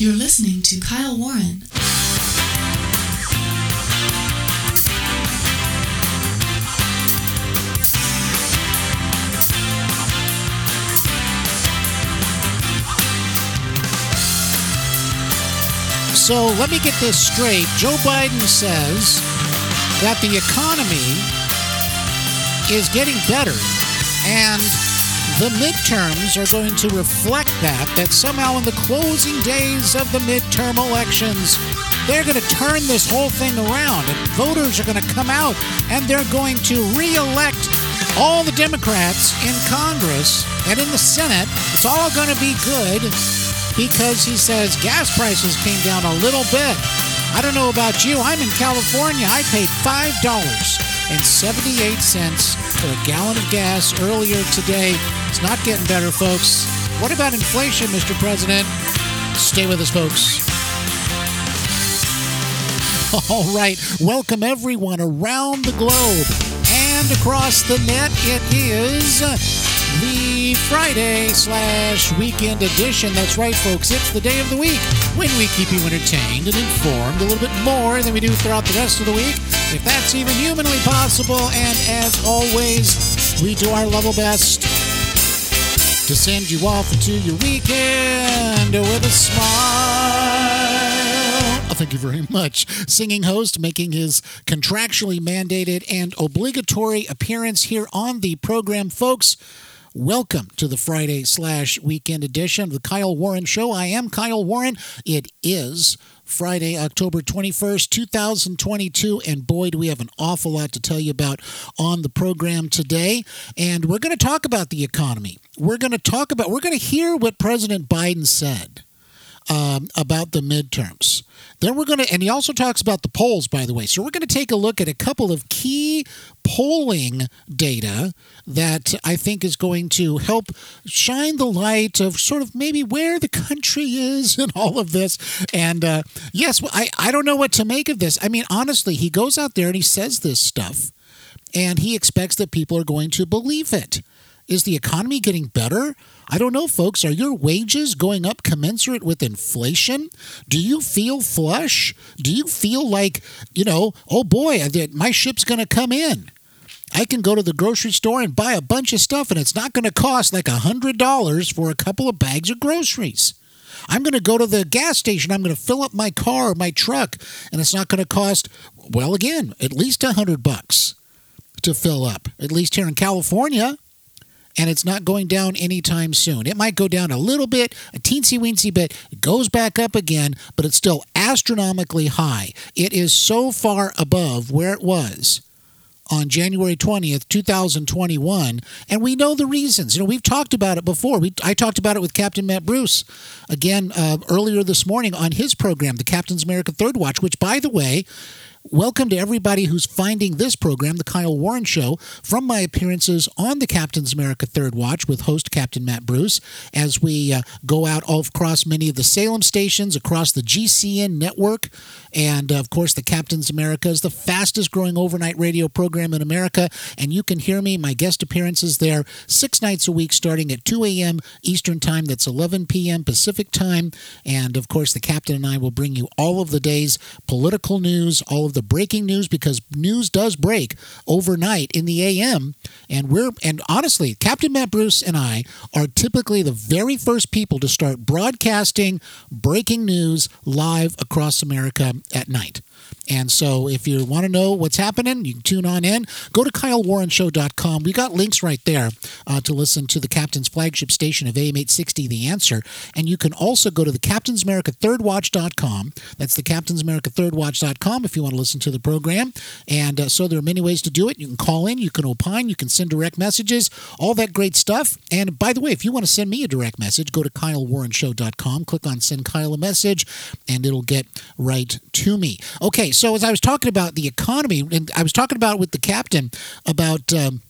You're listening to Kyle Warren. So let me get this straight. Joe Biden says that the economy is getting better and the midterms are going to reflect that, that somehow in the closing days of the midterm elections, they're going to turn this whole thing around and voters are going to come out and they're going to re-elect all the Democrats in Congress and in the Senate. It's all going to be good because he says gas prices came down a little bit. I don't know about you. I'm in California. I paid $5.78 for a gallon of gas earlier today. It's not getting better, folks. What about inflation, Mr. President? Stay with us, folks. All right. Welcome, everyone, around the globe and across the net. It is the Friday slash weekend edition. That's right, folks. It's the day of the week when we keep you entertained and informed a little bit more than we do throughout the rest of the week, if that's even humanly possible. And as always, we do our level best to send you off into your weekend with a smile. Oh, thank you very much. Singing host making his contractually mandated and obligatory appearance here on the program, folks. Welcome to the Friday slash weekend edition of the Kyle Warren Show. I am Kyle Warren. It is Friday, October 21st, 2022. And boy, do we have an awful lot to tell you about on the program today. And we're going to talk about the economy. We're going to talk about, we're going to hear what President Biden said um, about the midterms. Then we're going to, and he also talks about the polls, by the way. So we're going to take a look at a couple of key polling data that I think is going to help shine the light of sort of maybe where the country is and all of this. And uh, yes, I, I don't know what to make of this. I mean, honestly, he goes out there and he says this stuff, and he expects that people are going to believe it. Is the economy getting better? I don't know, folks. Are your wages going up commensurate with inflation? Do you feel flush? Do you feel like, you know, oh boy, my ship's going to come in? I can go to the grocery store and buy a bunch of stuff, and it's not going to cost like $100 for a couple of bags of groceries. I'm going to go to the gas station. I'm going to fill up my car my truck, and it's not going to cost, well, again, at least a 100 bucks to fill up, at least here in California and it's not going down anytime soon. It might go down a little bit, a teensy weensy bit, it goes back up again, but it's still astronomically high. It is so far above where it was on January 20th, 2021, and we know the reasons. You know, we've talked about it before. We, I talked about it with Captain Matt Bruce again uh, earlier this morning on his program, the Captain's America Third Watch, which, by the way, Welcome to everybody who's finding this program, The Kyle Warren Show, from my appearances on the Captain's America Third Watch with host Captain Matt Bruce, as we uh, go out all across many of the Salem stations, across the GCN network, and of course, the Captain's America is the fastest growing overnight radio program in America. And you can hear me, my guest appearances there, six nights a week, starting at 2 a.m. Eastern Time. That's 11 p.m. Pacific Time. And of course, the Captain and I will bring you all of the day's political news, all of the breaking news because news does break overnight in the AM. And we're and honestly, Captain Matt Bruce and I are typically the very first people to start broadcasting breaking news live across America at night. And so if you want to know what's happening, you can tune on in. Go to KyleWarrenShow.com. We got links right there uh, to listen to the Captain's flagship station of AM 860, The Answer. And you can also go to the Captain's America Third Watch.com. That's the Captain's America Third Watch.com if you want to listen to the program. And uh, so there are many ways to do it. You can call in, you can opine, you can send direct messages, all that great stuff. And by the way, if you want to send me a direct message, go to KyleWarrenShow.com, click on Send Kyle a Message, and it'll get right to me. Okay, so as I was talking about the economy, and I was talking about with the captain about. Um,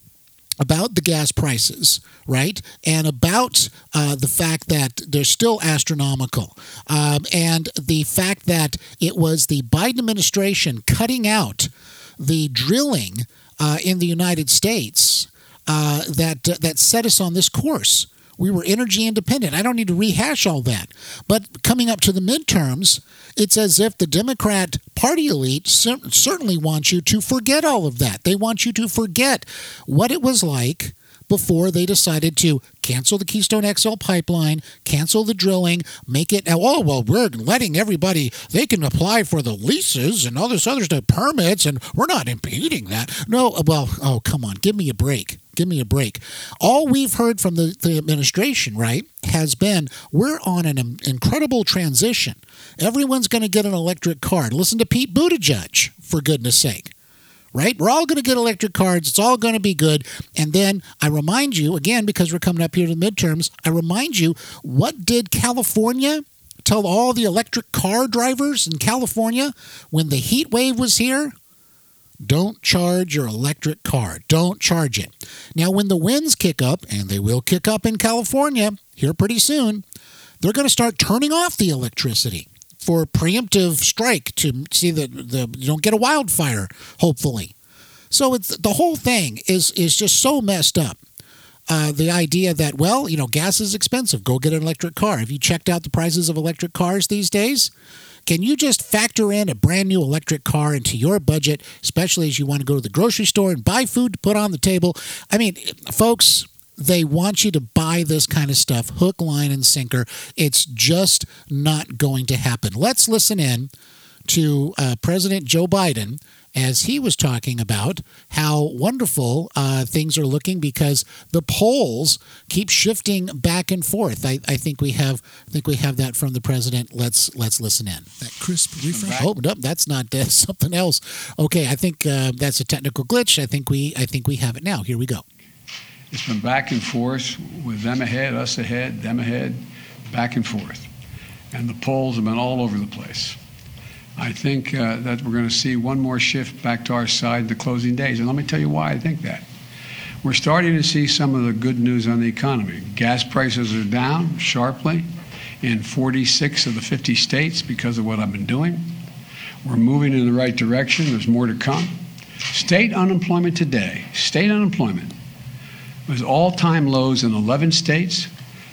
about the gas prices, right? And about uh, the fact that they're still astronomical. Um, and the fact that it was the Biden administration cutting out the drilling uh, in the United States uh, that, that set us on this course We were energy independent. I don't need to rehash all that. But coming up to the midterms, it's as if the Democrat Party elite cer- certainly wants you to forget all of that. They want you to forget what it was like before they decided to cancel the Keystone XL pipeline, cancel the drilling, make it oh well we're letting everybody they can apply for the leases and all this other stuff permits and we're not impeding that. No, well, oh come on, give me a break. Give me a break. All we've heard from the, the administration, right, has been we're on an incredible transition. Everyone's going to get an electric car. Listen to Pete Buttigieg, for goodness sake right? We're all going to get electric cars. It's all going to be good. And then I remind you, again, because we're coming up here to the midterms, I remind you, what did California tell all the electric car drivers in California when the heat wave was here? Don't charge your electric car. Don't charge it. Now, when the winds kick up, and they will kick up in California here pretty soon, they're going to start turning off the electricity for preemptive strike to see that the you don't get a wildfire. Hopefully, so it's the whole thing is is just so messed up. Uh, the idea that well, you know, gas is expensive. Go get an electric car. Have you checked out the prices of electric cars these days? Can you just factor in a brand new electric car into your budget, especially as you want to go to the grocery store and buy food to put on the table? I mean, folks, they want you to buy this kind of stuff hook, line, and sinker. It's just not going to happen. Let's listen in to uh, President Joe Biden as he was talking about how wonderful uh, things are looking because the polls keep shifting back and forth. I, I, think we have I think we have that from the president. Let's let's listen in. That crisp refresh. Oh no, that's not uh, something else. Okay, I think uh, that's a technical glitch. I think we I think we have it now. Here we go. It's been back and forth with them ahead, us ahead, them ahead, back and forth. And the polls have been all over the place. I think uh, that we're going to see one more shift back to our side in the closing days. And let me tell you why I think that. We're starting to see some of the good news on the economy. Gas prices are down sharply in 46 of the 50 states because of what I've been doing. We're moving in the right direction. There's more to come. State unemployment today, state unemployment was all time lows in 11 states,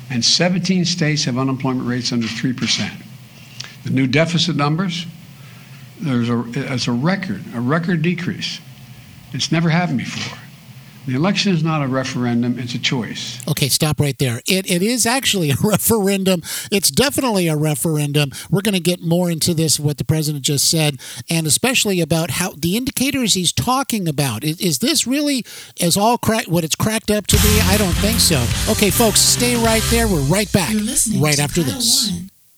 and 17 states have unemployment rates under 3%. The new deficit numbers, there's a, it's a record, a record decrease. It's never happened before. The election is not a referendum, it's a choice. Okay, stop right there. It, it is actually a referendum. It's definitely a referendum. We're going to get more into this, what the president just said, and especially about how the indicators he's talking about. Is, is this really as all crack, what it's cracked up to be? I don't think so. Okay, folks, stay right there. We're right back right after Kyle this. Warren.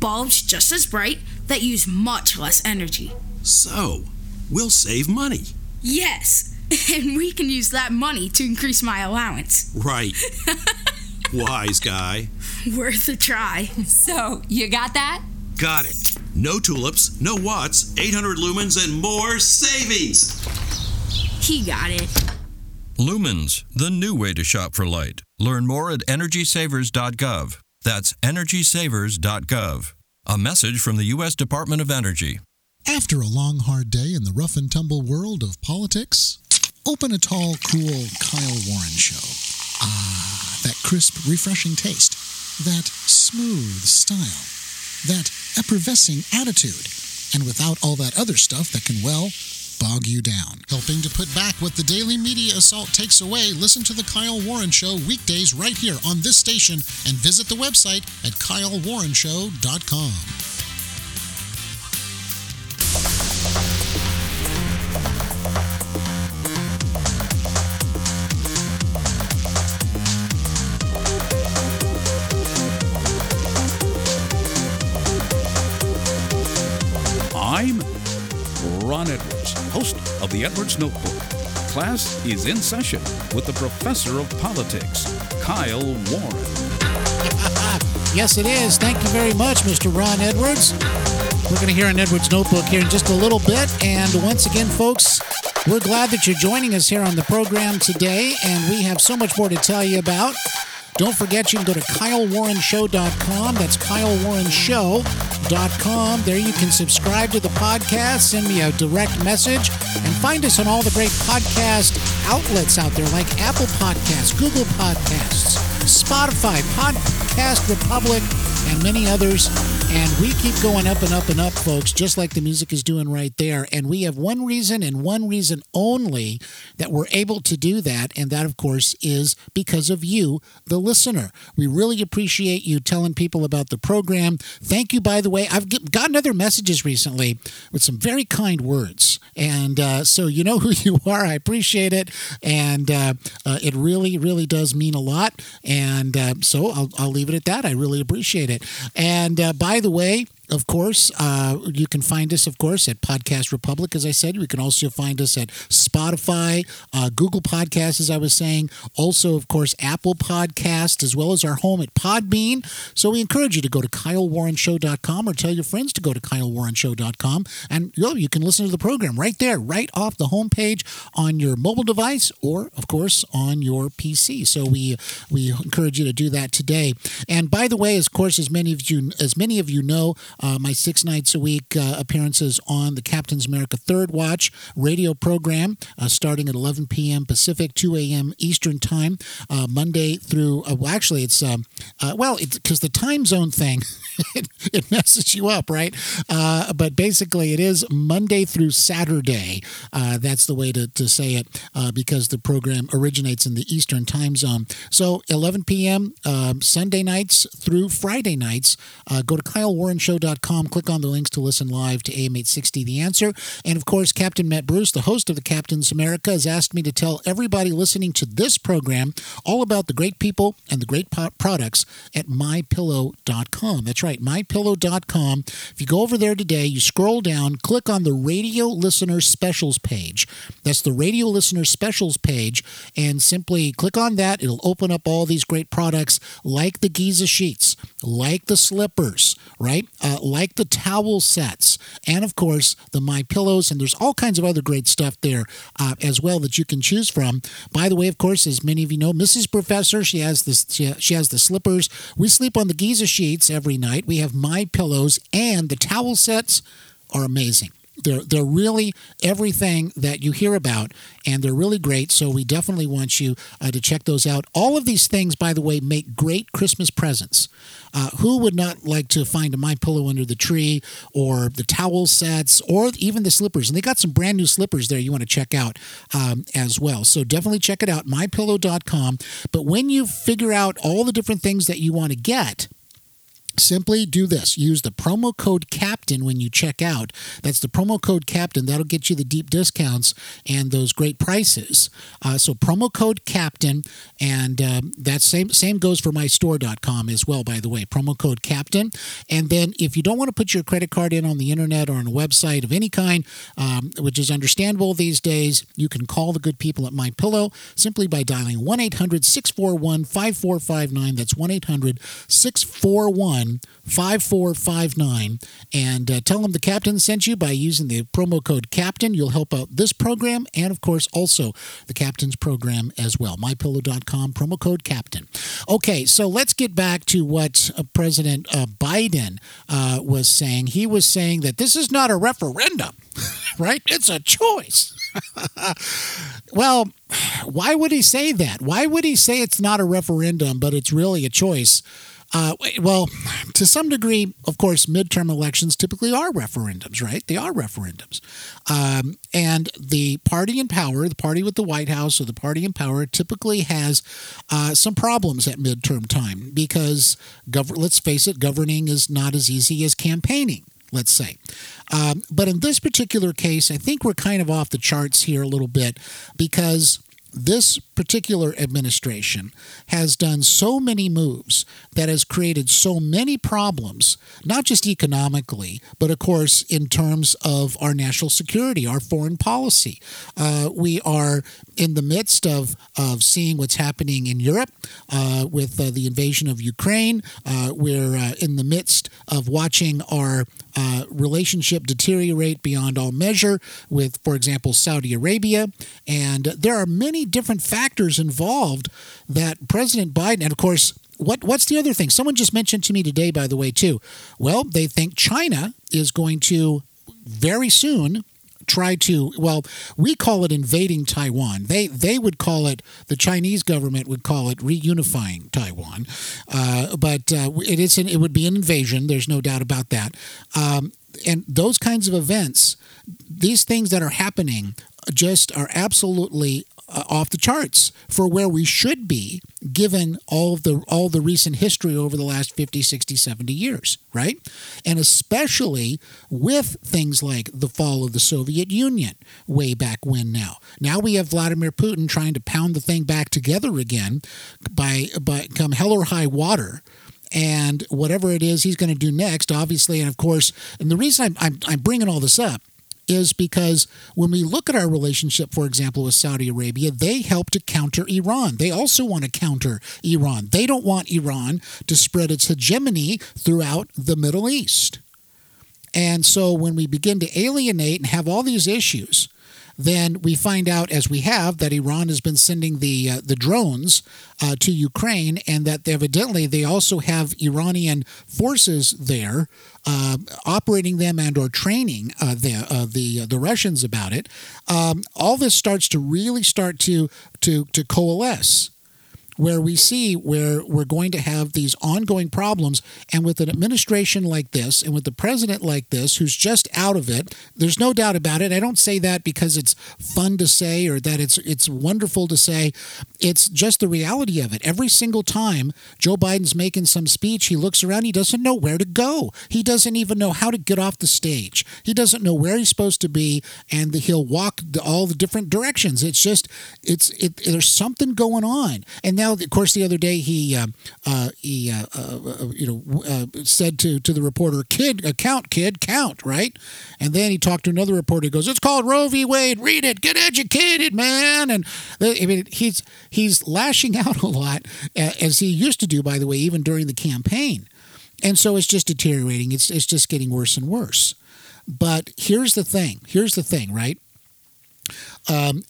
Bulbs just as bright, that use much less energy. So, we'll save money. Yes, and we can use that money to increase my allowance. Right. Wise guy. Worth a try. So, you got that? Got it. No tulips, no watts, 800 lumens, and more savings. He got it. Lumens, the new way to shop for light. Learn more at EnergySavers.gov. That's EnergySavers.gov. A message from the U.S. Department of Energy. After a long, hard day in the rough and tumble world of politics, open a tall, cool Kyle Warren show. Ah, that crisp, refreshing taste, that smooth style, that effervescing attitude, and without all that other stuff that can, well, bog you down. Helping to put back what the daily media assault takes away, listen to The Kyle Warren Show weekdays right here on this station and visit the website at kylewarrenshow.com. Edwards, host of the Edwards Notebook. Class is in session with the professor of politics, Kyle Warren. Yes, it is. Thank you very much, Mr. Ron Edwards. We're going to hear an Edwards Notebook here in just a little bit. And once again, folks, we're glad that you're joining us here on the program today. And we have so much more to tell you about. Don't forget, you can go to KyleWarrenShow.com. That's KyleWarrenShow.com. There you can subscribe to the podcast, send me a direct message, and find us on all the great podcast outlets out there like Apple Podcasts, Google Podcasts, Spotify, Podcast Republic, and many others. And we keep going up and up and up, folks, just like the music is doing right there. And we have one reason and one reason only that we're able to do that. And that, of course, is because of you, the listener. We really appreciate you telling people about the program. Thank you, by the way. I've gotten other messages recently with some very kind words. And uh, so you know who you are. I appreciate it. And uh, uh, it really, really does mean a lot. And uh, so I'll, I'll leave it at that. I really appreciate it. And uh, by the way, of course, uh, you can find us, of course, at Podcast Republic, as I said. You can also find us at Spotify, uh, Google Podcasts, as I was saying. Also, of course, Apple Podcasts, as well as our home at Podbean. So we encourage you to go to KyleWarrenShow.com or tell your friends to go to KyleWarrenShow.com. And you, know, you can listen to the program right there, right off the homepage on your mobile device or, of course, on your PC. So we we encourage you to do that today. And by the way, of course, as many of you as many of you know, uh, my six nights a week uh, appearances on the Captain's America Third Watch radio program, uh, starting at 11 p.m. Pacific, 2 a.m. Eastern Time, uh, Monday through. Uh, well, actually, it's um, well, because the time zone thing it, it messes you up, right? Uh, but basically, it is Monday through Saturday. Uh, that's the way to, to say it uh, because the program originates in the Eastern time zone. So 11 p.m. Um, Sunday nights through Friday nights. Uh, go to KyleWarrenShow.com, click on the links to listen live to AM 860 The Answer. And of course, Captain Matt Bruce, the host of the Captain's America, has asked me to tell everybody listening to this program all about the great people and the great products at MyPillow.com. That's right, MyPillow.com. If you go over there today, you scroll down, click on the Radio Listener Specials page. That's the Radio Listener Specials page, and simply click on that. It'll open up all these great products like the Giza sheets, like the slippers, right? Uh, like the towel sets, and of course the My Pillows. And there's all kinds of other great stuff there uh, as well that you can choose from. By the way, of course, as many of you know, Mrs. Professor, she has this. She, she has the slippers. We sleep on the Giza sheets every night. We have My Pillows, and the towel sets are amazing. They're, they're really everything that you hear about, and they're really great. So we definitely want you uh, to check those out. All of these things, by the way, make great Christmas presents. Uh, who would not like to find a My Pillow under the tree, or the towel sets, or even the slippers? And they got some brand new slippers there you want to check out um, as well. So definitely check it out, mypillow.com. But when you figure out all the different things that you want to get, simply do this. Use the promo code captain when you check out. That's the promo code captain. That'll get you the deep discounts and those great prices. Uh, so promo code captain and um, that same same goes for mystore.com as well by the way. Promo code captain. And then if you don't want to put your credit card in on the internet or on a website of any kind um, which is understandable these days you can call the good people at my pillow simply by dialing 1-800-641-5459 that's 1-800-641 5459 and uh, tell them the captain sent you by using the promo code captain. You'll help out this program and of course also the captain's program as well. mypillow.com promo code captain. Okay so let's get back to what uh, president uh, biden uh, was saying. He was saying that this is not a referendum right? It's a choice. Well, why would he say that? Why would he say it's not a referendum, but it's really a choice? Uh, well, to some degree, of course, midterm elections typically are referendums, right? They are referendums. Um, and the party in power, the party with the White House or the party in power, typically has uh, some problems at midterm time because, gov- let's face it, governing is not as easy as campaigning let's say. Um, but in this particular case, I think we're kind of off the charts here a little bit because this particular administration has done so many moves that has created so many problems, not just economically, but of course in terms of our national security, our foreign policy. Uh, we are in the midst of, of seeing what's happening in Europe uh, with uh, the invasion of Ukraine. Uh, we're uh, in the midst of watching our uh, relationship deteriorate beyond all measure with, for example, Saudi Arabia. And there are many different factors involved that President Biden, and of course, what what's the other thing? Someone just mentioned to me today, by the way, too. Well, they think China is going to very soon try to well we call it invading taiwan they they would call it the chinese government would call it reunifying taiwan uh, but uh, it is an, it would be an invasion there's no doubt about that um, and those kinds of events these things that are happening just are absolutely uh, off the charts for where we should be given all the all the recent history over the last 50 60 70 years right? And especially with things like the fall of the soviet union way back when now. Now we have vladimir putin trying to pound the thing back together again by by come hell or high water and whatever it is he's going to do next obviously and of course and the reason I'm, I'm, I'm bringing all this up is because when we look at our relationship, for example, with Saudi Arabia, they help to counter Iran. They also want to counter Iran. They don't want Iran to spread its hegemony throughout the Middle East. And so when we begin to alienate and have all these issues, then we find out, as we have, that Iran has been sending the uh, the drones uh, to Ukraine, and that evidently they also have Iranian forces there uh, operating them and or training uh, the uh, the the Russians about it. Um, all this starts to really start to to to coalesce where we see where we're going to have these ongoing problems. And with an administration like this, and with the president like this, who's just out of it, there's no doubt about it. I don't say that because it's fun to say or that it's it's wonderful to say. It's just the reality of it. Every single time Joe Biden's making some speech, he looks around, he doesn't know where to go. He doesn't even know how to get off the stage. He doesn't know where he's supposed to be, and he'll walk all the different directions. It's just it's it, there's something going on, and now now, of course, the other day he uh, uh, he uh, uh, uh you know said to to the reporter, "Kid, count, kid, count." Right, and then he talked to another reporter. He goes, "It's called Roe v. Wade. Read it. Get educated, man." And I mean, he's he's lashing out a lot as he used to do, by the way, even during the campaign. And so it's just deteriorating. It's it's just getting worse and worse. But here's the thing. Here's the thing, right? Um,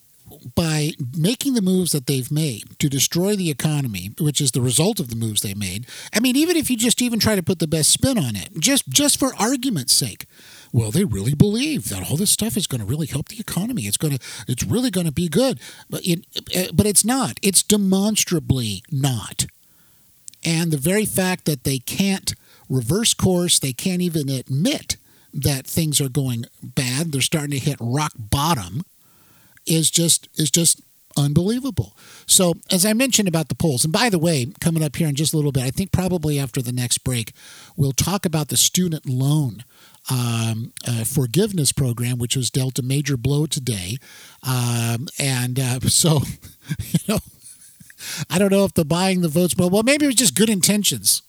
by making the moves that they've made to destroy the economy, which is the result of the moves they made. I mean, even if you just even try to put the best spin on it, just just for argument's sake, well, they really believe that all this stuff is going to really help the economy. It's going to, it's really going to be good, but it, but it's not. It's demonstrably not. And the very fact that they can't reverse course, they can't even admit that things are going bad. They're starting to hit rock bottom is just is just unbelievable. So, as I mentioned about the polls, and by the way, coming up here in just a little bit, I think probably after the next break, we'll talk about the student loan um, uh, forgiveness program, which was dealt a major blow today. Um, and uh, so, you know, I don't know if the buying the votes, but well, maybe it was just good intentions.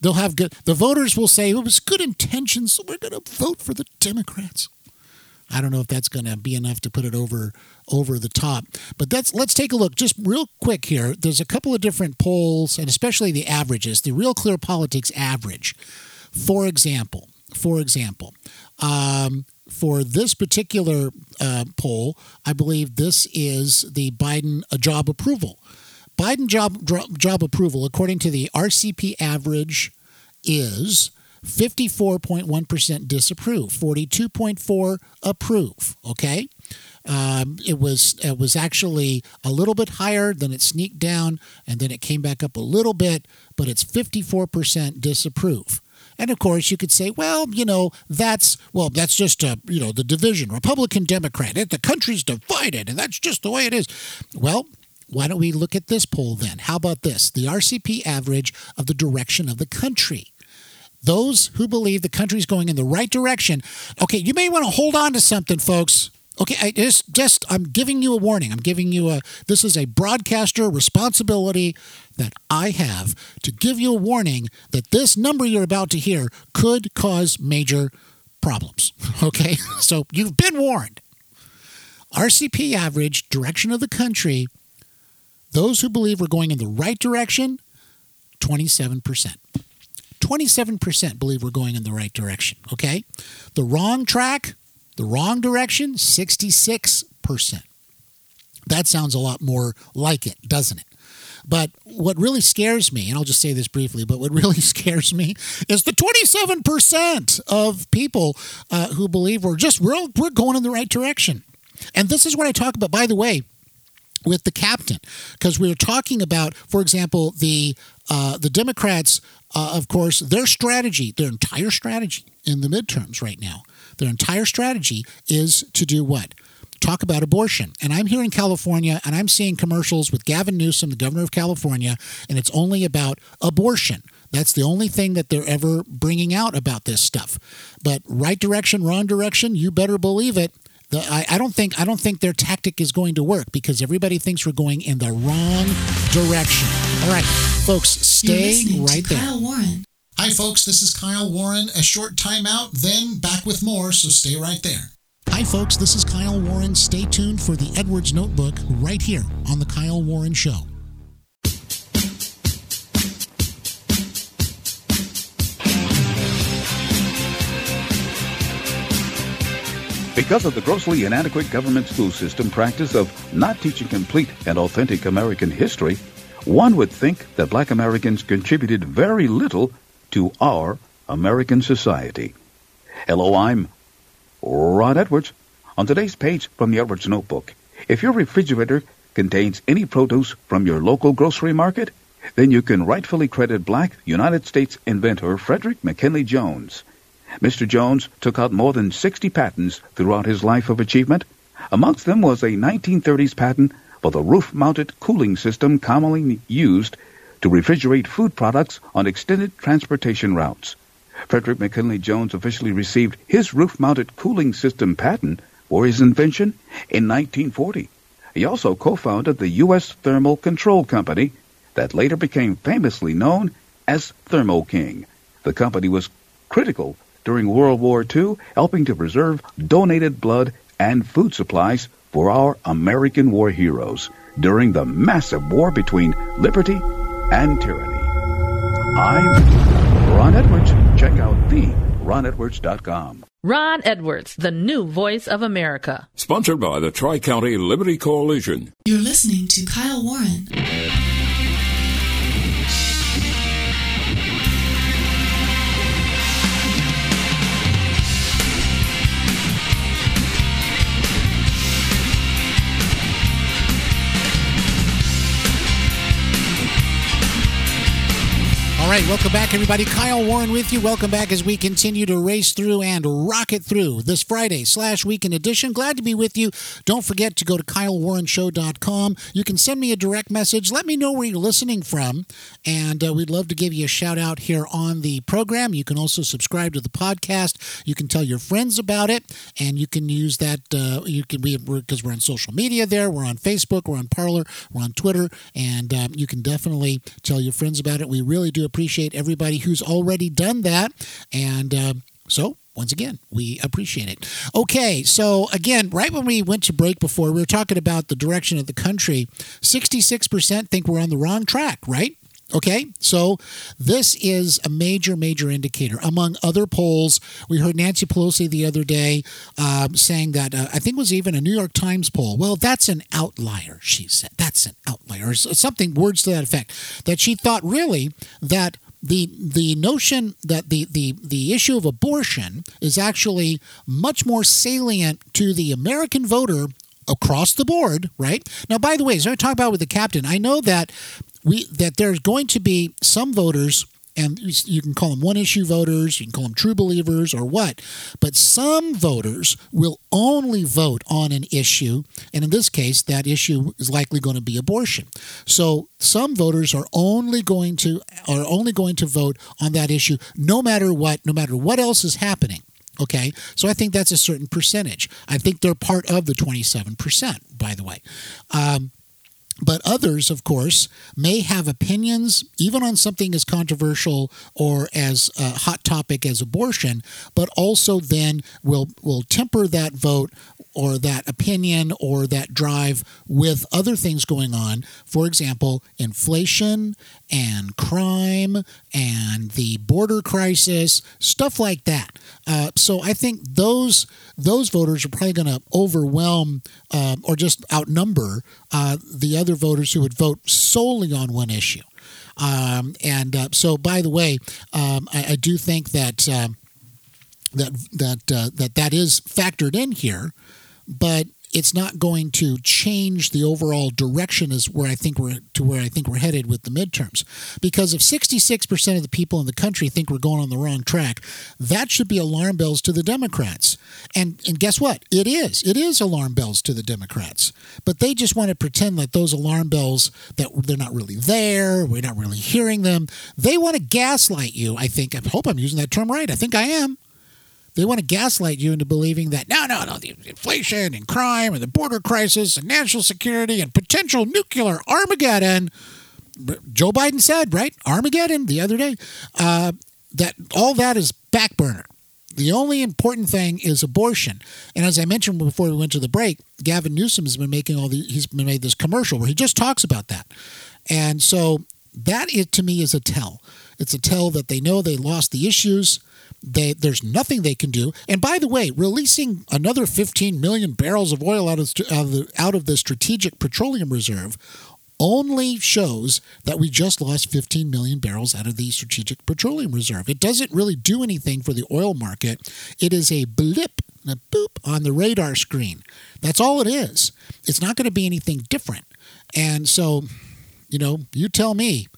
They'll have good. The voters will say it was good intentions, so we're going to vote for the Democrats. I don't know if that's going to be enough to put it over over the top. But that's let's take a look just real quick here. There's a couple of different polls and especially the averages, the Real Clear Politics average. For example, for example, um, for this particular uh, poll, I believe this is the Biden uh, job approval. Biden job job approval, according to the RCP average, is 54.1% disapprove, 42.4 approve, okay? Um, it was it was actually a little bit higher, then it sneaked down, and then it came back up a little bit, but it's 54% disapprove. And of course, you could say, well, you know, that's well, that's just a you know the division, Republican Democrat. The country's divided, and that's just the way it is. Well, why don't we look at this poll then? How about this? The RCP average of the direction of the country. Those who believe the country's going in the right direction. Okay, you may want to hold on to something, folks. Okay, I just just I'm giving you a warning. I'm giving you a this is a broadcaster responsibility that I have to give you a warning that this number you're about to hear could cause major problems. Okay? So you've been warned. RCP average direction of the country those who believe we're going in the right direction 27%. 27% believe we're going in the right direction, okay? The wrong track, the wrong direction, 66%. That sounds a lot more like it, doesn't it? But what really scares me, and I'll just say this briefly, but what really scares me is the 27% of people uh, who believe we're just, we're, we're going in the right direction. And this is what I talk about, by the way, with the captain, because we are talking about, for example, the uh, the Democrats, uh, of course, their strategy, their entire strategy in the midterms right now, their entire strategy is to do what? Talk about abortion. And I'm here in California and I'm seeing commercials with Gavin Newsom, the governor of California, and it's only about abortion. That's the only thing that they're ever bringing out about this stuff. But right direction, wrong direction, you better believe it. The, I, I, don't think I don't think their tactic is going to work because everybody thinks we're going in the wrong direction. All right, folks, stay right there. Kyle Warren. Hi, folks. This is Kyle Warren. A short timeout, then back with more. So stay right there. Hi, folks. This is Kyle Warren. Stay tuned for the Edwards Notebook right here on the Kyle Warren Show. Because of the grossly inadequate government school system practice of not teaching complete and authentic American history, one would think that black Americans contributed very little to our American society. Hello, I'm Ron Edwards. On today's page from the Edwards Notebook, if your refrigerator contains any produce from your local grocery market, then you can rightfully credit black United States inventor Frederick McKinley Jones. Mr. Jones took out more than 60 patents throughout his life of achievement. Amongst them was a 1930s patent for the roof-mounted cooling system commonly used to refrigerate food products on extended transportation routes. Frederick McKinley Jones officially received his roof-mounted cooling system patent for his invention in 1940. He also co-founded the U.S. Thermal Control Company that later became famously known as Thermo King. The company was critical during World War II, helping to preserve donated blood and food supplies for our American war heroes during the massive war between liberty and tyranny. I'm Ron Edwards. Check out the ronedwards.com. Ron Edwards, the new voice of America. Sponsored by the Tri County Liberty Coalition. You're listening to Kyle Warren. All right, welcome back, everybody. Kyle Warren with you. Welcome back as we continue to race through and rocket through this Friday slash weekend edition. Glad to be with you. Don't forget to go to KyleWarrenShow.com. You can send me a direct message. Let me know where you're listening from, and uh, we'd love to give you a shout out here on the program. You can also subscribe to the podcast. You can tell your friends about it, and you can use that. Uh, you can be because we're on social media there. We're on Facebook. We're on Parler. We're on Twitter, and um, you can definitely tell your friends about it. We really do appreciate everybody who's already done that. And uh, so, once again, we appreciate it. Okay, so again, right when we went to break before, we were talking about the direction of the country. 66% think we're on the wrong track, right? Okay, so this is a major, major indicator. Among other polls, we heard Nancy Pelosi the other day um, saying that uh, I think it was even a New York Times poll. Well, that's an outlier, she said. That's an outlier, or something words to that effect. That she thought really that the the notion that the, the the issue of abortion is actually much more salient to the American voter across the board, right? Now, by the way, as I talk about with the captain, I know that we that there's going to be some voters and you can call them one issue voters, you can call them true believers or what, but some voters will only vote on an issue, and in this case, that issue is likely going to be abortion. So some voters are only going to are only going to vote on that issue no matter what, no matter what else is happening. Okay, so I think that's a certain percentage. I think they're part of the 27%, by the way. Um, but others, of course, may have opinions even on something as controversial or as a hot topic as abortion, but also then will will temper that vote or that opinion or that drive with other things going on. For example, inflation and crime and the border crisis, stuff like that. Uh, so I think those those voters are probably going to overwhelm uh, or just outnumber uh, the other voters who would vote solely on one issue. Um, and uh, so, by the way, um, I, I, do think that um, that that uh, that that is factored in here but it's not going to change the overall direction as where I think we're to where I think we're headed with the midterms. Because if 66% of the people in the country think we're going on the wrong track, that should be alarm bells to the Democrats. And and guess what? It is. It is alarm bells to the Democrats. But they just want to pretend that those alarm bells that they're not really there, we're not really hearing them. They want to gaslight you, I think. I hope I'm using that term right. I think I am. They want to gaslight you into believing that no, no, no, the inflation and crime and the border crisis and national security and potential nuclear Armageddon. Joe Biden said, right? Armageddon the other day. Uh, that all that is back burner. The only important thing is abortion. And as I mentioned before we went to the break, Gavin Newsom has been making all the he's been made this commercial where he just talks about that. And so that is to me is a tell. It's a tell that they know they lost the issues. They, there's nothing they can do. And by the way, releasing another 15 million barrels of oil out of, out of, the, out of the Strategic Petroleum Reserve only shows that we just lost 15 million barrels out of the Strategic Petroleum Reserve. It doesn't really do anything for the oil market. It is a blip, a boop on the radar screen. That's all it is. It's not going to be anything different. And so, you know, you tell me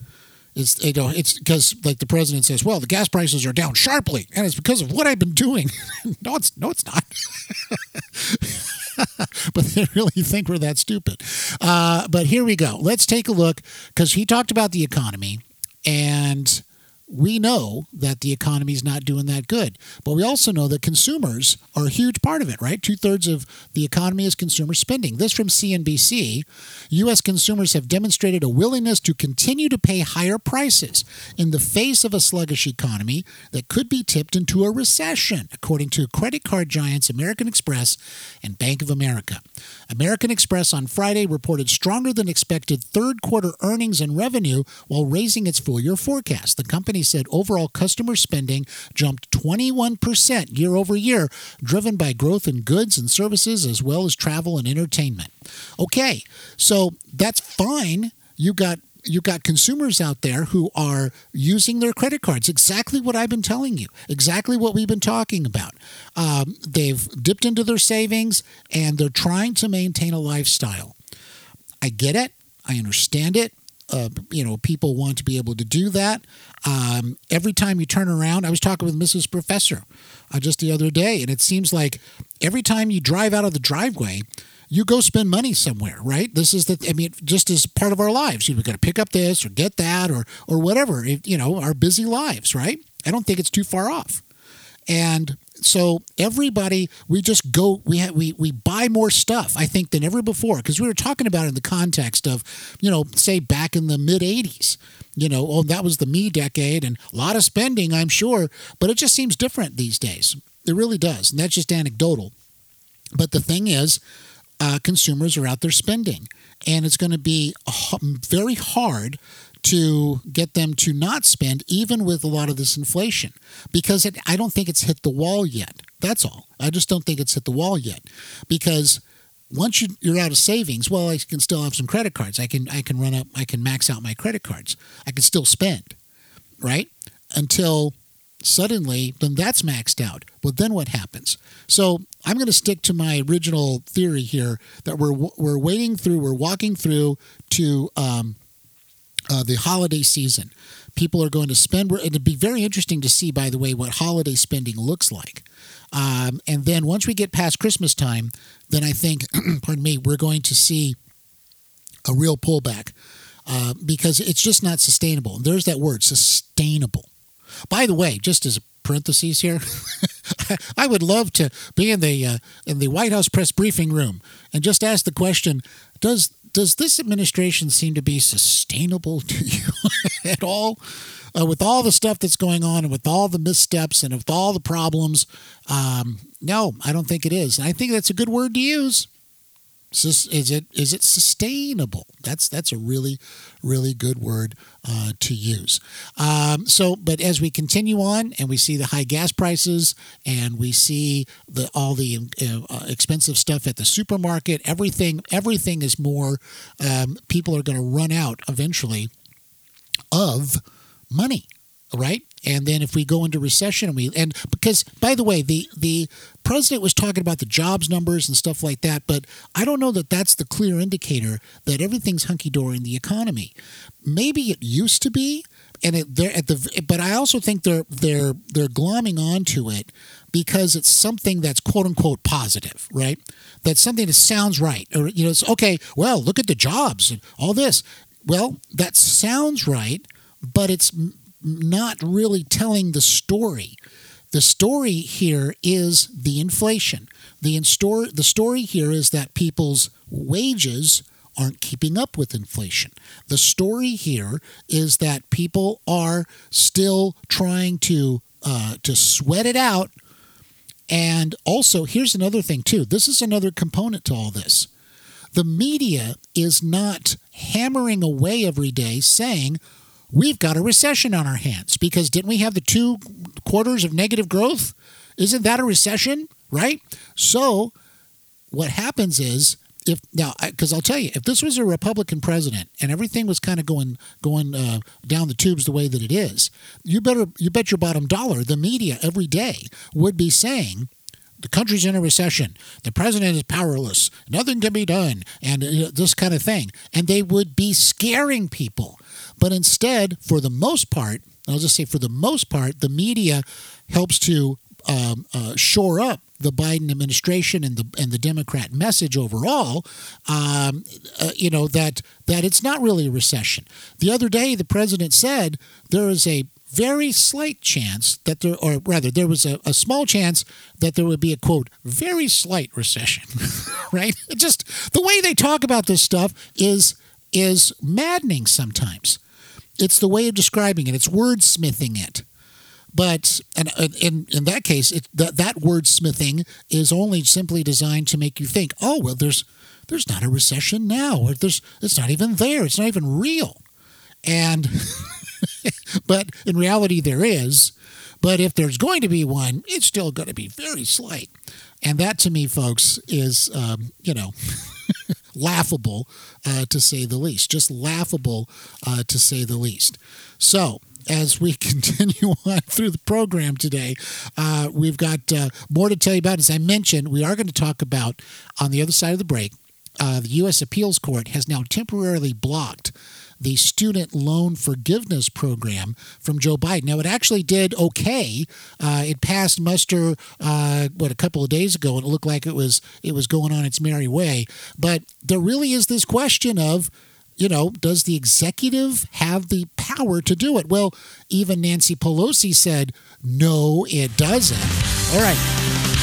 it's you know it's because like the president says, well, the gas prices are down sharply, and it's because of what I've been doing. no, it's no, it's not. but they really think we're that stupid. Uh, but here we go. Let's take a look because he talked about the economy and we know that the economy is not doing that good. But we also know that consumers are a huge part of it, right? Two thirds of the economy is consumer spending. This from CNBC U.S. consumers have demonstrated a willingness to continue to pay higher prices in the face of a sluggish economy that could be tipped into a recession, according to credit card giants American Express and Bank of America. American Express on Friday reported stronger than expected third quarter earnings and revenue while raising its full year forecast. The company said overall customer spending jumped 21% year over year, driven by growth in goods and services as well as travel and entertainment. Okay, so that's fine. You got you got consumers out there who are using their credit cards. Exactly what I've been telling you. Exactly what we've been talking about. Um, they've dipped into their savings and they're trying to maintain a lifestyle. I get it. I understand it. Uh, you know, people want to be able to do that. Um, every time you turn around, I was talking with Mrs. Professor uh, just the other day, and it seems like every time you drive out of the driveway, you go spend money somewhere, right? This is the, I mean, just as part of our lives. You know, we got to pick up this or get that or or whatever. You know, our busy lives, right? I don't think it's too far off. And so everybody, we just go, we have, we we buy more stuff, I think, than ever before because we were talking about it in the context of, you know, say back in the mid '80s. You know, oh, that was the me decade and a lot of spending, I'm sure, but it just seems different these days. It really does, and that's just anecdotal. But the thing is, uh, consumers are out there spending. And it's going to be very hard to get them to not spend, even with a lot of this inflation, because it, I don't think it's hit the wall yet. That's all. I just don't think it's hit the wall yet, because once you, you're out of savings, well, I can still have some credit cards. I can I can run up. I can max out my credit cards. I can still spend, right? Until suddenly then that's maxed out. Well, then what happens? So I'm going to stick to my original theory here that we're we're waiting through, we're walking through to um, uh, the holiday season. People are going to spend. It'd be very interesting to see, by the way, what holiday spending looks like. Um, and then once we get past Christmas time, then I think, pardon me, we're going to see a real pullback uh, because it's just not sustainable. There's that word, sustainable. By the way, just as a parentheses here, I would love to be in the uh, in the White House press briefing room and just ask the question: Does does this administration seem to be sustainable to you at all? Uh, with all the stuff that's going on and with all the missteps and with all the problems, um, no, I don't think it is. And I think that's a good word to use is it is it sustainable? That's that's a really really good word uh, to use. Um, so, but as we continue on and we see the high gas prices and we see the all the uh, expensive stuff at the supermarket, everything everything is more. Um, people are going to run out eventually of money, right? And then if we go into recession and we and because by the way the the president was talking about the jobs numbers and stuff like that, but I don't know that that's the clear indicator that everything's hunky dory in the economy. Maybe it used to be, and it, they're at the but I also think they're they're they're glomming onto it because it's something that's quote unquote positive, right? That's something that sounds right, or you know, it's okay. Well, look at the jobs and all this. Well, that sounds right, but it's not really telling the story. The story here is the inflation. The, in the story here is that people's wages aren't keeping up with inflation. The story here is that people are still trying to uh, to sweat it out. And also, here's another thing too. This is another component to all this. The media is not hammering away every day saying, we've got a recession on our hands because didn't we have the two quarters of negative growth? Isn't that a recession? Right? So, what happens is if now because I'll tell you if this was a Republican president and everything was kind of going going uh, down the tubes the way that it is, you better you bet your bottom dollar the media every day would be saying the country's in a recession. The president is powerless. Nothing can be done, and uh, this kind of thing. And they would be scaring people. But instead, for the most part, I'll just say for the most part, the media helps to um, uh, shore up the Biden administration and the and the Democrat message overall, um, uh, you know that that it's not really a recession. The other day, the president said there is a very slight chance that there, or rather, there was a, a small chance that there would be a quote very slight recession, right? Just the way they talk about this stuff is is maddening sometimes. It's the way of describing it. It's wordsmithing it. But and in in that case, it, that that wordsmithing is only simply designed to make you think, oh well, there's there's not a recession now, or there's it's not even there. It's not even real. And but in reality, there is. But if there's going to be one, it's still going to be very slight. And that to me, folks, is, um, you know, laughable uh, to say the least. Just laughable uh, to say the least. So, as we continue on through the program today, uh, we've got uh, more to tell you about. As I mentioned, we are going to talk about on the other side of the break. Uh, the U.S. Appeals Court has now temporarily blocked the student loan forgiveness program from Joe Biden. Now, it actually did okay. Uh, it passed muster uh, what a couple of days ago, and it looked like it was it was going on its merry way. But there really is this question of you know, does the executive have the power to do it? Well, even Nancy Pelosi said, no, it doesn't. All right.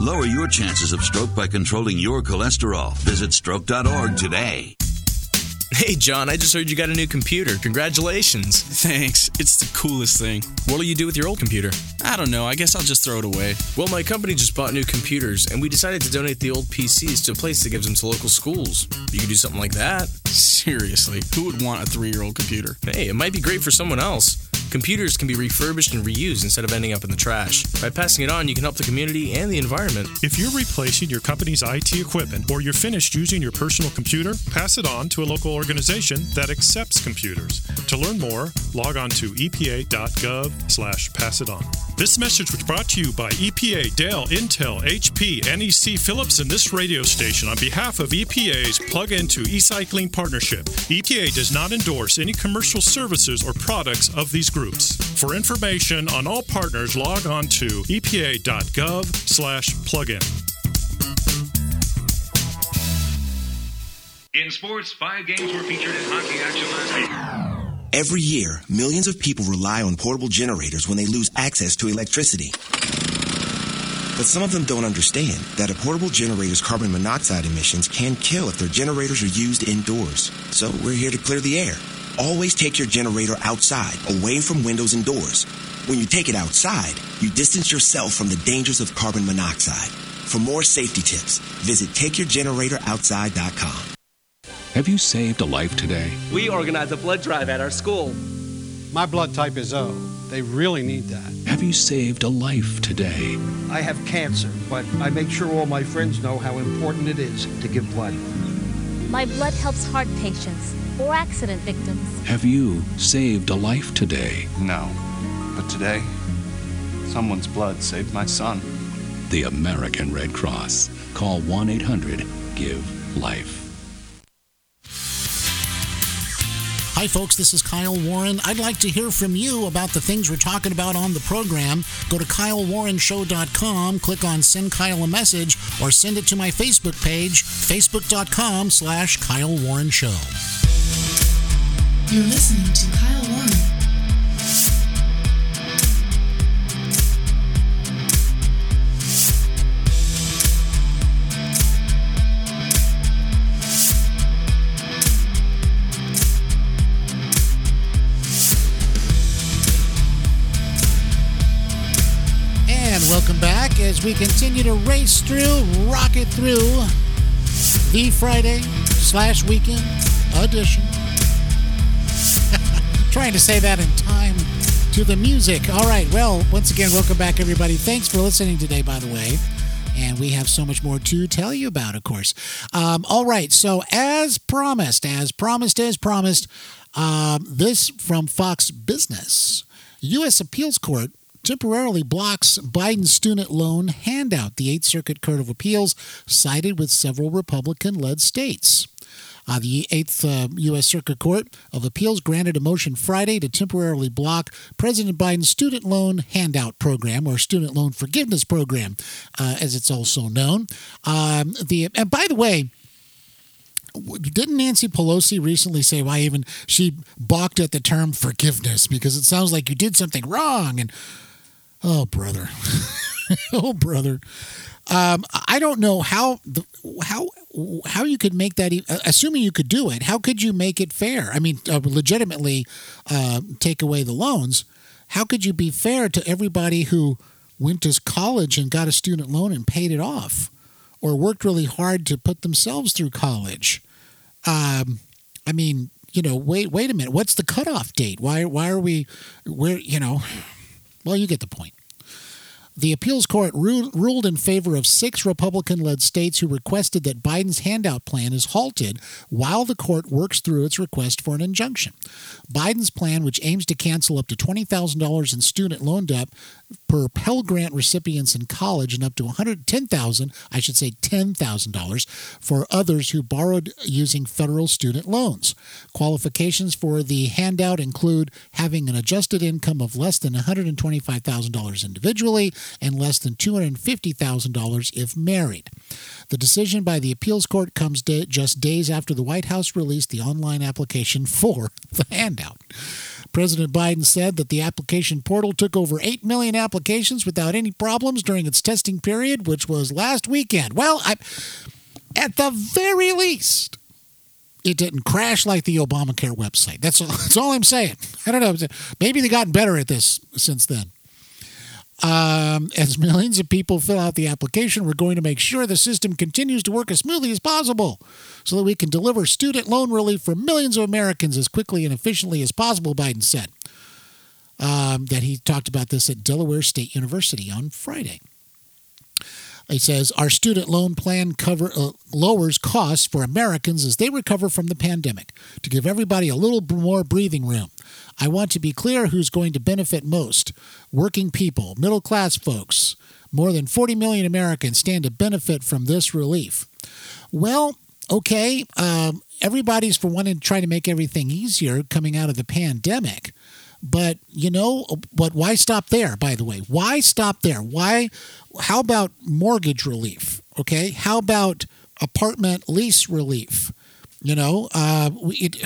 Lower your chances of stroke by controlling your cholesterol. Visit stroke.org today. Hey, John, I just heard you got a new computer. Congratulations. Thanks. It's the coolest thing. What'll you do with your old computer? I don't know. I guess I'll just throw it away. Well, my company just bought new computers, and we decided to donate the old PCs to a place that gives them to local schools. You could do something like that. Seriously, who would want a three year old computer? Hey, it might be great for someone else. Computers can be refurbished and reused instead of ending up in the trash. By passing it on, you can help the community and the environment. If you're replacing your company's IT equipment or you're finished using your personal computer, pass it on to a local organization that accepts computers. To learn more, log on to epa.gov slash pass it on. This message was brought to you by EPA, Dell, Intel, HP, NEC, Philips, and this radio station on behalf of EPA's Plug Into E-Cycling Partnership. EPA does not endorse any commercial services or products of these groups. For information on all partners, log on to epa.gov slash plugin. In sports, five games were featured in hockey action last week. Every year, millions of people rely on portable generators when they lose access to electricity. But some of them don't understand that a portable generator's carbon monoxide emissions can kill if their generators are used indoors. So we're here to clear the air. Always take your generator outside, away from windows and doors. When you take it outside, you distance yourself from the dangers of carbon monoxide. For more safety tips, visit takeyourgeneratoroutside.com. Have you saved a life today? We organize a blood drive at our school. My blood type is O. They really need that. Have you saved a life today? I have cancer, but I make sure all my friends know how important it is to give blood. My blood helps heart patients or accident victims. Have you saved a life today? No. But today, someone's blood saved my son. The American Red Cross. Call 1 800 GIVE LIFE. Hi, folks. This is Kyle Warren. I'd like to hear from you about the things we're talking about on the program. Go to kylewarrenshow.com, click on Send Kyle a Message, or send it to my Facebook page, facebook.com slash Kyle Warren Show. You're listening to Kyle Warren. And welcome back as we continue to race through, rocket through the Friday slash weekend edition. Trying to say that in time to the music. All right. Well, once again, welcome back, everybody. Thanks for listening today, by the way. And we have so much more to tell you about, of course. Um, all right. So, as promised, as promised, as promised, um, this from Fox Business U.S. Appeals Court temporarily blocks Biden's student loan handout. The Eighth Circuit Court of Appeals sided with several Republican led states. Uh, the Eighth uh, U.S. Circuit Court of Appeals granted a motion Friday to temporarily block President Biden's student loan handout program, or student loan forgiveness program, uh, as it's also known. Um, the and by the way, didn't Nancy Pelosi recently say why even she balked at the term forgiveness because it sounds like you did something wrong and oh brother, oh brother. Um, I don't know how how how you could make that. Assuming you could do it, how could you make it fair? I mean, uh, legitimately uh, take away the loans. How could you be fair to everybody who went to college and got a student loan and paid it off, or worked really hard to put themselves through college? Um, I mean, you know, wait, wait a minute. What's the cutoff date? Why, why are we, where, you know, well, you get the point. The appeals court ru- ruled in favor of six Republican led states who requested that Biden's handout plan is halted while the court works through its request for an injunction. Biden's plan, which aims to cancel up to $20,000 in student loan debt per Pell Grant recipients in college and up to 110,000, I should say $10,000, for others who borrowed using federal student loans. Qualifications for the handout include having an adjusted income of less than $125,000 individually and less than $250,000 if married. The decision by the appeals court comes da- just days after the White House released the online application for the handout. President Biden said that the application portal took over 8 million applications without any problems during its testing period, which was last weekend. Well, I, at the very least, it didn't crash like the Obamacare website. That's all, that's all I'm saying. I don't know. Maybe they've gotten better at this since then. Um, as millions of people fill out the application, we're going to make sure the system continues to work as smoothly as possible so that we can deliver student loan relief for millions of Americans as quickly and efficiently as possible, Biden said. Um, that he talked about this at Delaware State University on Friday. He says our student loan plan cover uh, lowers costs for Americans as they recover from the pandemic to give everybody a little more breathing room. I want to be clear who's going to benefit most: working people, middle class folks. More than 40 million Americans stand to benefit from this relief. Well, okay, um, everybody's for wanting to try to make everything easier coming out of the pandemic. But you know, but why stop there? By the way, why stop there? Why? How about mortgage relief? Okay, how about apartment lease relief? You know, uh, it,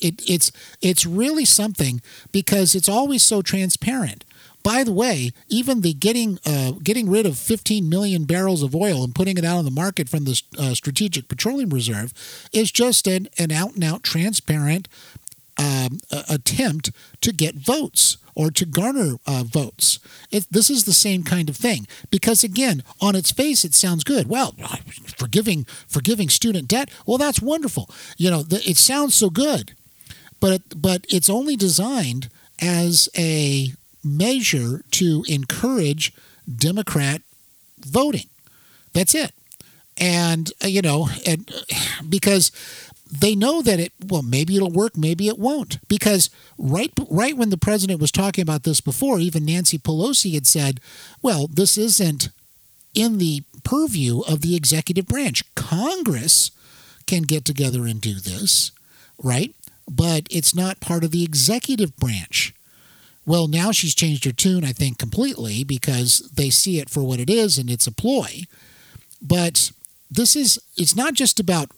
it it's it's really something because it's always so transparent. By the way, even the getting uh, getting rid of 15 million barrels of oil and putting it out on the market from the uh, Strategic Petroleum Reserve is just an, an out and out transparent um, attempt to get votes or to garner uh, votes. It, this is the same kind of thing because again, on its face, it sounds good. Well, forgiving forgiving student debt. Well, that's wonderful. You know, the, it sounds so good, but but it's only designed as a measure to encourage Democrat voting. That's it. And uh, you know, and because they know that it well maybe it'll work maybe it won't. Because right right when the president was talking about this before even Nancy Pelosi had said well this isn't in the purview of the executive branch. Congress can get together and do this right? But it's not part of the executive branch. Well now she's changed her tune I think completely because they see it for what it is and it's a ploy. But this is it's not just about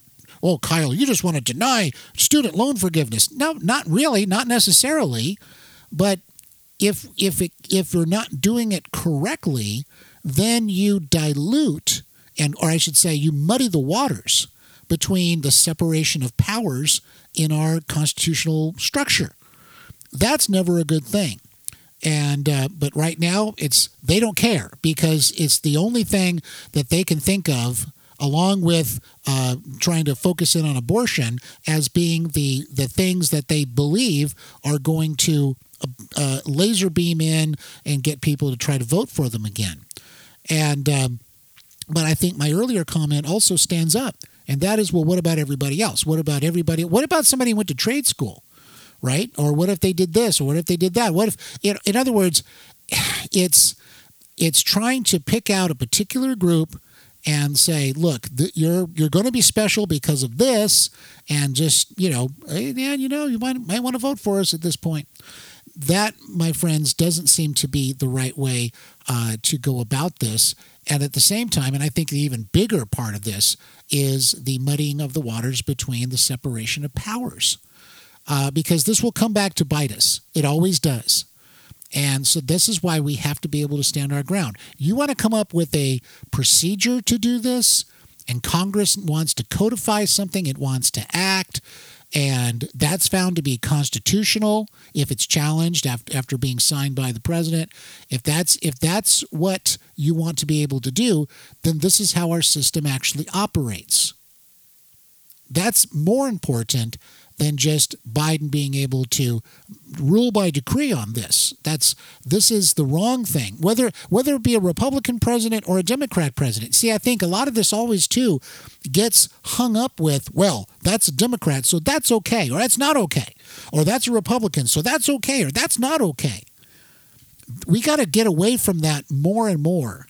oh, Kyle, you just want to deny student loan forgiveness. No, not really, not necessarily. But if if it, if you're not doing it correctly, then you dilute and or I should say you muddy the waters between the separation of powers in our constitutional structure. That's never a good thing. And uh, but right now it's they don't care because it's the only thing that they can think of along with uh, trying to focus in on abortion as being the the things that they believe are going to uh, laser beam in and get people to try to vote for them again. And um, but I think my earlier comment also stands up, and that is, well, what about everybody else? What about everybody? What about somebody who went to trade school, right? Or what if they did this? Or what if they did that? What if, in, in other words, it's it's trying to pick out a particular group and say, look, th- you're you're going to be special because of this, and just you know, hey, yeah, you know, you might might want to vote for us at this point. That, my friends, doesn't seem to be the right way uh, to go about this. And at the same time, and I think the even bigger part of this is the muddying of the waters between the separation of powers, uh, because this will come back to bite us. It always does. And so this is why we have to be able to stand our ground. You want to come up with a procedure to do this, and Congress wants to codify something, it wants to act, and that's found to be constitutional if it's challenged after, after being signed by the president. If that's if that's what you want to be able to do, then this is how our system actually operates. That's more important than just Biden being able to rule by decree on this. That's this is the wrong thing. Whether whether it be a Republican president or a Democrat president. See, I think a lot of this always too gets hung up with, well, that's a Democrat, so that's okay, or that's not okay, or that's a Republican, so that's okay, or that's not okay. We got to get away from that more and more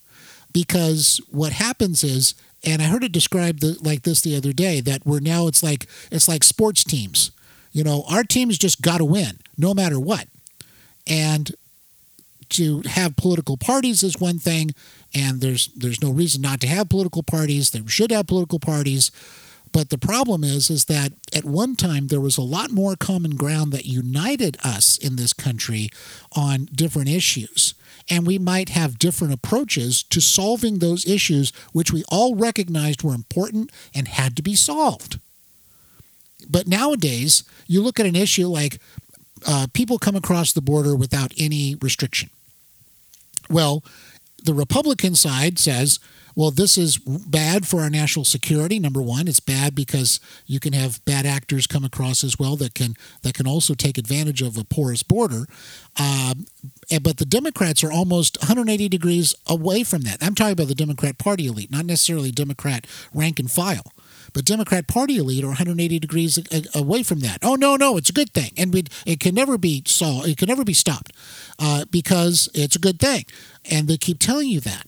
because what happens is and I heard it described the, like this the other day that we're now it's like it's like sports teams. You know, our team's just got to win no matter what. And to have political parties is one thing, and there's there's no reason not to have political parties. They should have political parties. But the problem is, is that at one time there was a lot more common ground that united us in this country on different issues and we might have different approaches to solving those issues which we all recognized were important and had to be solved. but nowadays, you look at an issue like uh, people come across the border without any restriction. Well, the Republican side says, well, this is bad for our national security. Number one, it's bad because you can have bad actors come across as well that can that can also take advantage of a porous border. Um, but the Democrats are almost 180 degrees away from that. I'm talking about the Democrat Party elite, not necessarily Democrat rank and file. But Democrat Party elite are 180 degrees away from that. Oh no, no, it's a good thing, and it can never be solved. It can never be stopped uh, because it's a good thing, and they keep telling you that.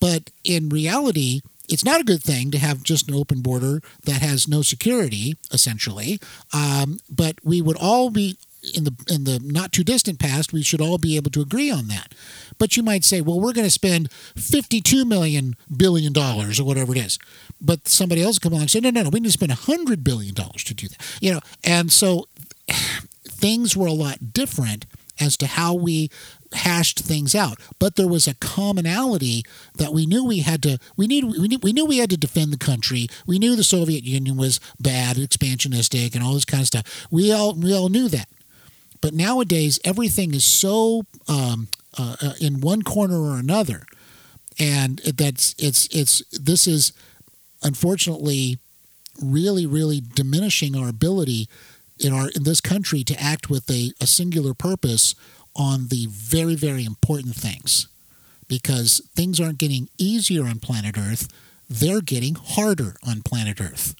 But in reality, it's not a good thing to have just an open border that has no security, essentially. Um, but we would all be in the in the not too distant past, we should all be able to agree on that. But you might say, well, we're going to spend fifty-two million billion dollars or whatever it is. But somebody else come along and say, no, no, no, we need to spend hundred billion dollars to do that. You know, and so things were a lot different as to how we hashed things out but there was a commonality that we knew we had to we need we, knew, we knew we had to defend the country. We knew the soviet union was bad expansionistic and all this kind of stuff. We all we all knew that. But nowadays everything is so um, uh, uh in one corner or another and that's it's it's this is unfortunately really really diminishing our ability in our in this country to act with a, a singular purpose on the very, very important things because things aren't getting easier on planet Earth, they're getting harder on planet Earth.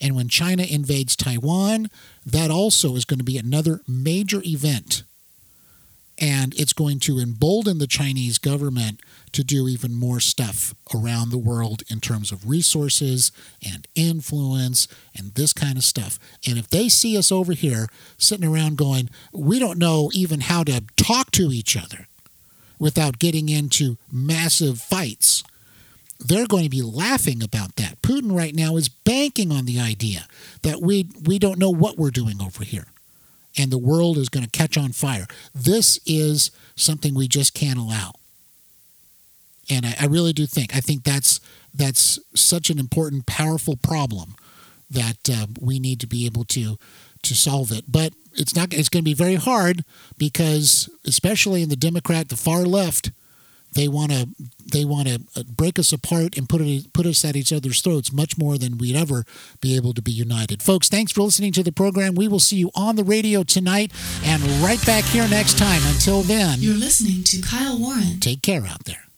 And when China invades Taiwan, that also is going to be another major event. And it's going to embolden the Chinese government to do even more stuff around the world in terms of resources and influence and this kind of stuff. And if they see us over here sitting around going, we don't know even how to talk to each other without getting into massive fights, they're going to be laughing about that. Putin right now is banking on the idea that we we don't know what we're doing over here and the world is going to catch on fire. This is something we just can't allow and I, I really do think I think that's that's such an important, powerful problem that uh, we need to be able to to solve it. But it's not. It's going to be very hard because, especially in the Democrat, the far left, they want to they want to uh, break us apart and put it put us at each other's throats much more than we'd ever be able to be united. Folks, thanks for listening to the program. We will see you on the radio tonight and right back here next time. Until then, you're listening to Kyle Warren. Take care out there.